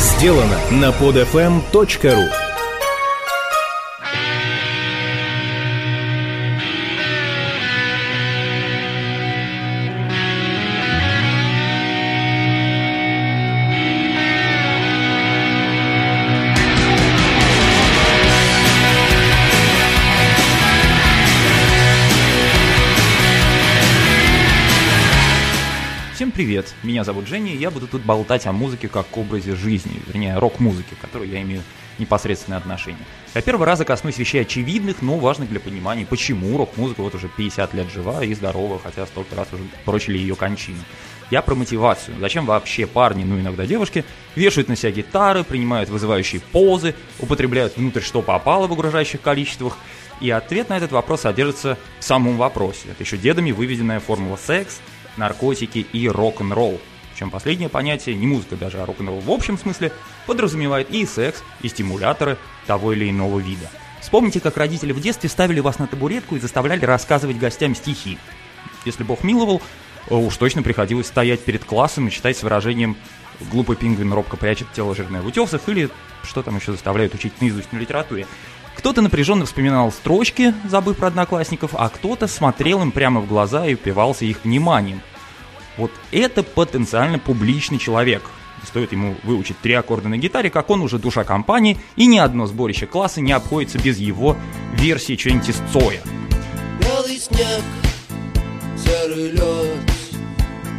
сделано на podfm.ru привет! Меня зовут Женя, и я буду тут болтать о музыке как образе жизни, вернее, рок-музыке, к которой я имею непосредственное отношение. Я первый раз коснусь вещей очевидных, но важных для понимания, почему рок-музыка вот уже 50 лет жива и здорова, хотя столько раз уже прочили ее кончину. Я про мотивацию. Зачем вообще парни, ну иногда девушки, вешают на себя гитары, принимают вызывающие позы, употребляют внутрь что попало в угрожающих количествах, и ответ на этот вопрос содержится в самом вопросе. Это еще дедами выведенная формула секс, наркотики и рок-н-ролл. Причем последнее понятие, не музыка даже, а рок-н-ролл в общем смысле, подразумевает и секс, и стимуляторы того или иного вида. Вспомните, как родители в детстве ставили вас на табуретку и заставляли рассказывать гостям стихи. Если бог миловал, уж точно приходилось стоять перед классом и читать с выражением «глупый пингвин робко прячет тело жирное в утесах» или что там еще заставляют учить наизусть на литературе. Кто-то напряженно вспоминал строчки, забыв про одноклассников, а кто-то смотрел им прямо в глаза и упивался их вниманием. Вот это потенциально публичный человек. Стоит ему выучить три аккорда на гитаре, как он уже душа компании, и ни одно сборище класса не обходится без его версии чего-нибудь из Цоя. Белый снег, серый лед,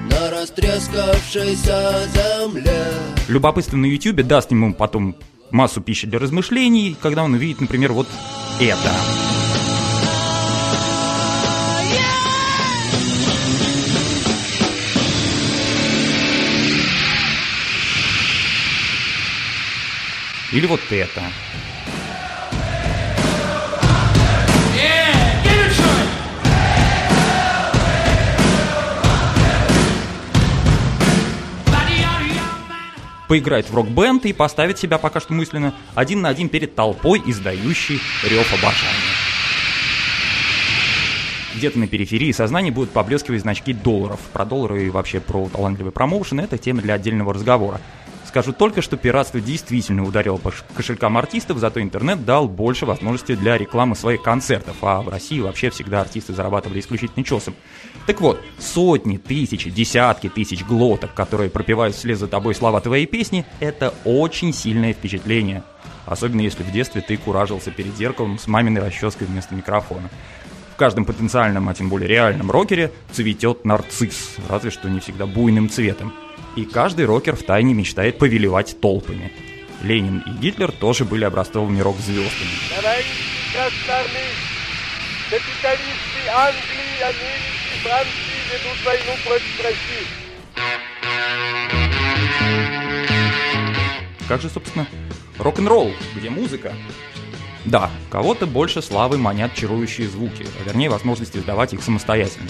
на растрескавшейся земле. Любопытство на ютюбе даст ему потом массу пищи для размышлений, когда он увидит, например, вот это. Или вот это. Поиграть в рок-бенд и поставить себя пока что мысленно один на один перед толпой, издающей рев обожания. Где-то на периферии сознания будут поблескивать значки долларов. Про доллары и вообще про талантливый промоушен – это тема для отдельного разговора. Скажу только, что пиратство действительно ударило по кошелькам артистов, зато интернет дал больше возможностей для рекламы своих концертов, а в России вообще всегда артисты зарабатывали исключительно чесом. Так вот, сотни, тысячи, десятки тысяч глоток, которые пропевают вслед за тобой слова твоей песни, это очень сильное впечатление. Особенно если в детстве ты куражился перед зеркалом с маминой расческой вместо микрофона. В каждом потенциальном, а тем более реальном рокере цветет нарцисс, разве что не всегда буйным цветом. И каждый рокер втайне мечтает повелевать толпами. Ленин и Гитлер тоже были образцовыми рок-звездами. Капиталисты Англии, Америки, Франции ведут войну против России. Как же, собственно, рок-н-ролл, где музыка? Да, кого-то больше славы манят чарующие звуки, а вернее возможность издавать их самостоятельно.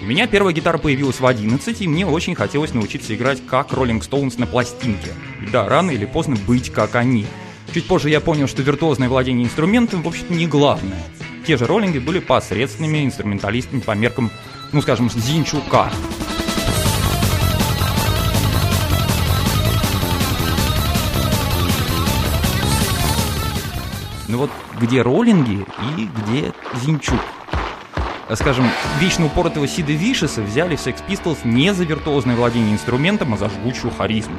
У меня первая гитара появилась в 11, и мне очень хотелось научиться играть как Rolling Stones на пластинке. Да, рано или поздно быть как они. Чуть позже я понял, что виртуозное владение инструментом, в общем-то, не главное. Те же роллинги были посредственными инструменталистами по меркам, ну скажем, Зинчука. Ну вот где роллинги и где Зинчук? Скажем, вечно упоротого Сида Вишеса взяли в Sex Pistols не за виртуозное владение инструментом, а за жгучую харизму.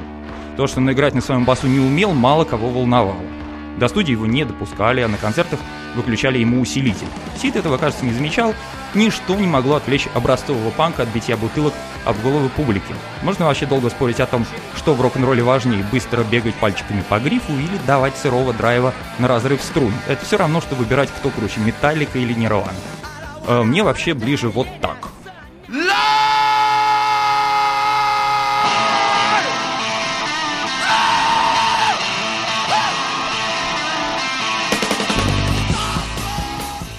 То, что он играть на своем басу не умел, мало кого волновало. До студии его не допускали, а на концертах выключали ему усилитель. Сид этого, кажется, не замечал. Ничто не могло отвлечь образцового панка от битья бутылок об головы публики. Можно вообще долго спорить о том, что в рок-н-ролле важнее, быстро бегать пальчиками по грифу или давать сырого драйва на разрыв струн. Это все равно, что выбирать, кто круче, Металлика или Нирвана. Э, мне вообще ближе вот так.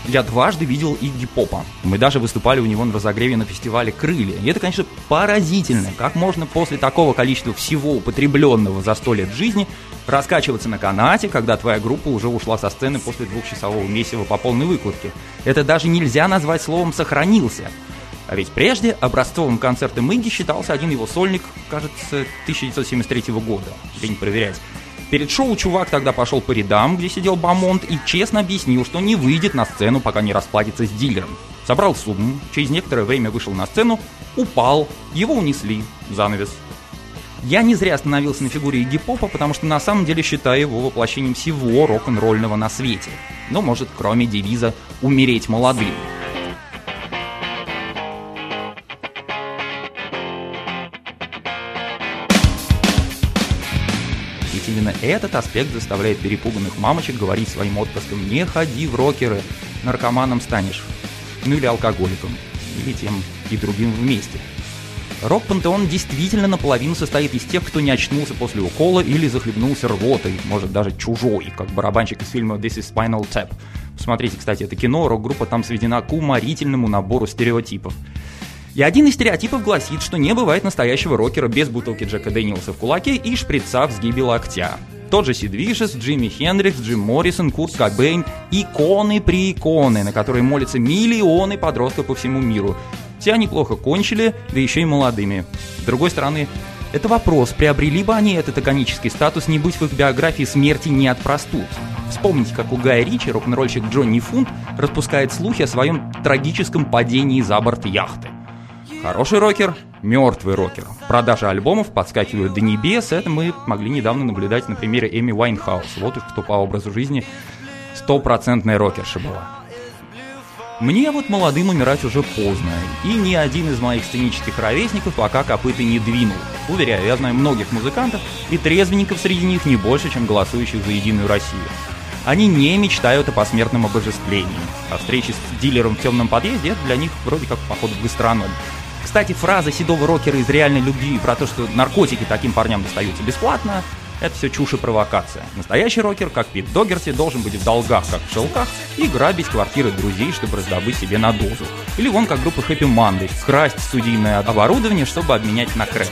Я дважды видел Игги Попа. Мы даже выступали у него на разогреве на фестивале «Крылья». И это, конечно, поразительно, как можно после такого количества всего употребленного за сто лет жизни раскачиваться на канате, когда твоя группа уже ушла со сцены после двухчасового месива по полной выкладке. Это даже нельзя назвать словом «сохранился». А ведь прежде образцовым концертом Игги считался один его сольник, кажется, 1973 года. Лень проверять. Перед шоу чувак тогда пошел по рядам, где сидел Бамонт, и честно объяснил, что не выйдет на сцену, пока не расплатится с дилером. Собрал сумму, через некоторое время вышел на сцену, упал, его унесли, занавес. Я не зря остановился на фигуре Игги Попа, потому что на самом деле считаю его воплощением всего рок-н-ролльного на свете. Ну, может, кроме девиза «умереть молодым». Именно этот аспект заставляет перепуганных мамочек говорить своим отпрыскам «Не ходи в рокеры, наркоманом станешь». Ну или алкоголиком. Или тем и другим вместе. Рок-пантеон действительно наполовину состоит из тех, кто не очнулся после укола или захлебнулся рвотой, может даже чужой, как барабанщик из фильма This is Spinal Tap. Посмотрите, кстати, это кино, рок-группа там сведена к уморительному набору стереотипов. И один из стереотипов гласит, что не бывает настоящего рокера без бутылки Джека Дэниелса в кулаке и шприца в сгибе локтя. Тот же Сид Вишес, Джимми Хендрикс, Джим Моррисон, Курт Кобейн – иконы при иконы, на которые молятся миллионы подростков по всему миру. Все они плохо кончили, да еще и молодыми. С другой стороны, это вопрос, приобрели бы они этот иконический статус, не будь в их биографии смерти не от простуд. Вспомните, как у Гая Ричи рок-н-ролльщик Джонни Фунт распускает слухи о своем трагическом падении за борт яхты. Хороший рокер, мертвый рокер. Продажи альбомов подскакивают до небес. Это мы могли недавно наблюдать на примере Эми Уайнхаус. Вот уж кто по образу жизни стопроцентная рокерша была. Мне вот молодым умирать уже поздно, и ни один из моих сценических ровесников пока копыты не двинул. Уверяю, я знаю многих музыкантов, и трезвенников среди них не больше, чем голосующих за Единую Россию. Они не мечтают о посмертном обожествлении, а встречи с дилером в темном подъезде – это для них вроде как поход в гастроном. Кстати, фраза седого рокера из реальной любви про то, что наркотики таким парням достаются бесплатно, это все чушь и провокация. Настоящий рокер, как Пит Догерти, должен быть в долгах, как в шелках, и грабить квартиры друзей, чтобы раздобыть себе на дозу. Или вон как группа Happy Monday, красть студийное оборудование, чтобы обменять на крэп.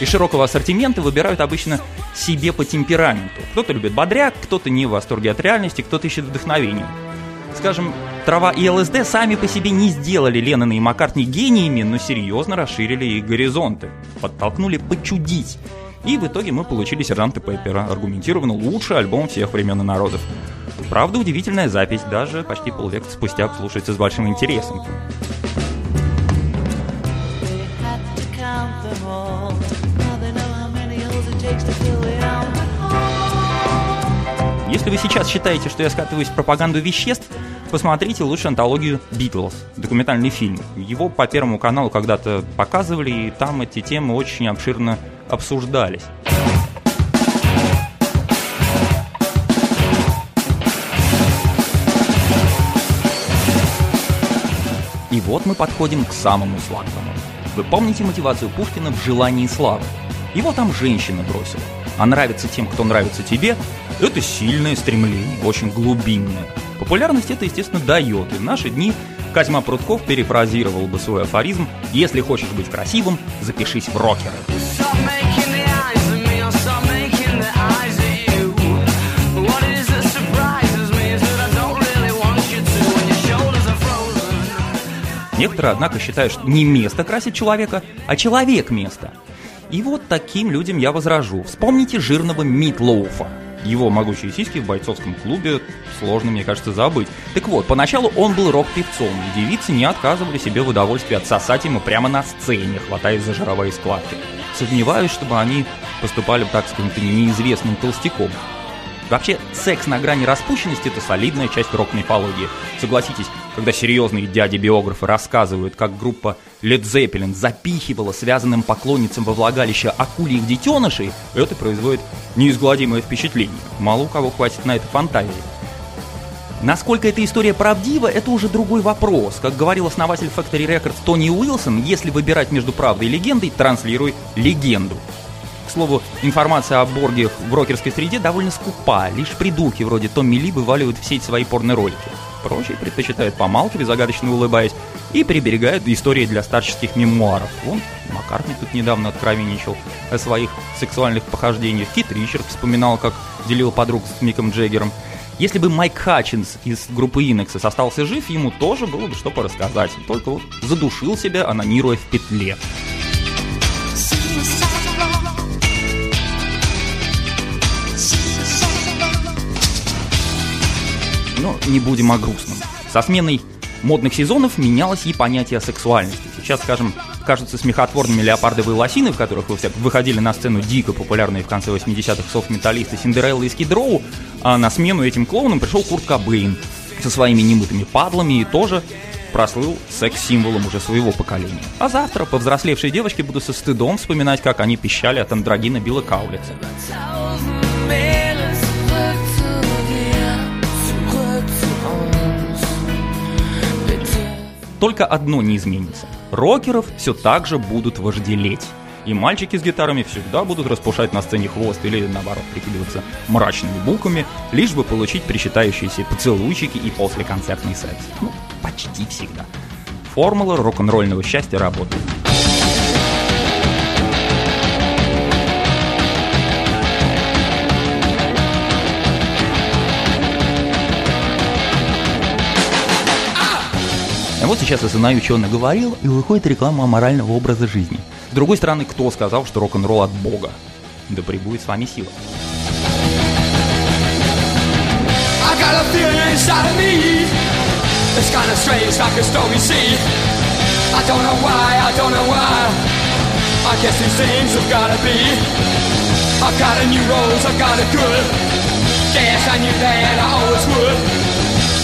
Из широкого ассортимента выбирают обычно себе по темпераменту. Кто-то любит бодряк, кто-то не в восторге от реальности, кто-то ищет вдохновение. Скажем, Трава и ЛСД сами по себе не сделали Леннона и Маккартни гениями, но серьезно расширили их горизонты, подтолкнули почудить. И в итоге мы получили Сержанта Пеппера, аргументированно лучший альбом всех времен и народов. Правда, удивительная запись, даже почти полвека спустя слушается с большим интересом. Если вы сейчас считаете, что я скатываюсь в пропаганду веществ, посмотрите лучше антологию «Битлз», документальный фильм. Его по Первому каналу когда-то показывали, и там эти темы очень обширно обсуждались. И вот мы подходим к самому сладкому. Вы помните мотивацию Пушкина в «Желании славы»? Его там женщина бросила. А нравится тем, кто нравится тебе, это сильное стремление, очень глубинное. Популярность это, естественно, дает, и в наши дни Козьма Прутков перефразировал бы свой афоризм «Если хочешь быть красивым, запишись в рокеры». Некоторые, однако, считают, что не место красит человека, а человек место. И вот таким людям я возражу. Вспомните жирного Митлоуфа. Его могучие сиськи в бойцовском клубе сложно, мне кажется, забыть. Так вот, поначалу он был рок-певцом, и девицы не отказывали себе в удовольствии отсосать ему прямо на сцене, хватаясь за жировые складки. Сомневаюсь, чтобы они поступали, так сказать, неизвестным толстяком. Вообще, секс на грани распущенности – это солидная часть рок-мифологии. Согласитесь, когда серьезные дяди-биографы рассказывают, как группа Led Zeppelin запихивала связанным поклонницам во влагалище акульих детенышей, это производит неизгладимое впечатление. Мало у кого хватит на это фантазии. Насколько эта история правдива, это уже другой вопрос. Как говорил основатель Factory Records Тони Уилсон, если выбирать между правдой и легендой, транслируй легенду. Слову, информация о Борге в брокерской среде довольно скупа. Лишь придурки вроде Томми Ли вываливают в сеть свои порно-ролики. Прочие предпочитают помалкивать, загадочно улыбаясь, и приберегают истории для старческих мемуаров. Вон, Маккартни тут недавно откровенничал о своих сексуальных похождениях. Кит Ричард вспоминал, как делил подруг с Миком Джеггером. Если бы Майк Хатчинс из группы Инексис остался жив, ему тоже было бы что порассказать. Только вот задушил себя, анонируя в петле. Но не будем о грустном. Со сменой модных сезонов менялось и понятие сексуальности. Сейчас, скажем, кажутся смехотворными леопардовые лосины, в которых вы выходили на сцену дико популярные в конце 80-х софт-металлисты Синдерелла и Скидроу, а на смену этим клоунам пришел Курт Кобейн со своими немытыми падлами и тоже прослыл секс-символом уже своего поколения. А завтра повзрослевшие девочки будут со стыдом вспоминать, как они пищали от андрогина Билла Каулица. Только одно не изменится. Рокеров все так же будут вожделеть. И мальчики с гитарами всегда будут распушать на сцене хвост или, наоборот, прикидываться мрачными буквами, лишь бы получить причитающиеся поцелуйчики и послеконцертный секс. Ну, почти всегда. Формула рок-н-ролльного счастья работает. А вот сейчас я он наговорил, и выходит реклама морального образа жизни. С другой стороны, кто сказал, что рок-н-ролл от Бога? Да прибудет с вами сила. I guess these things have gotta be. I've got a new rose, I've got a good. Guess I knew that I always would.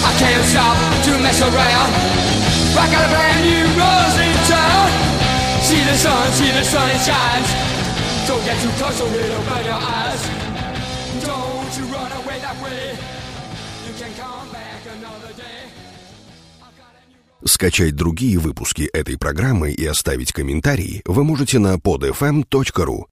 I can't stop to mess around. I got a brand new rose in town. See the sun, see the sun, it shines. Don't get too close or it'll burn your eyes. Don't you run away that way. You can come back another day. Скачать другие выпуски этой программы и оставить комментарии вы можете на podfm.ru.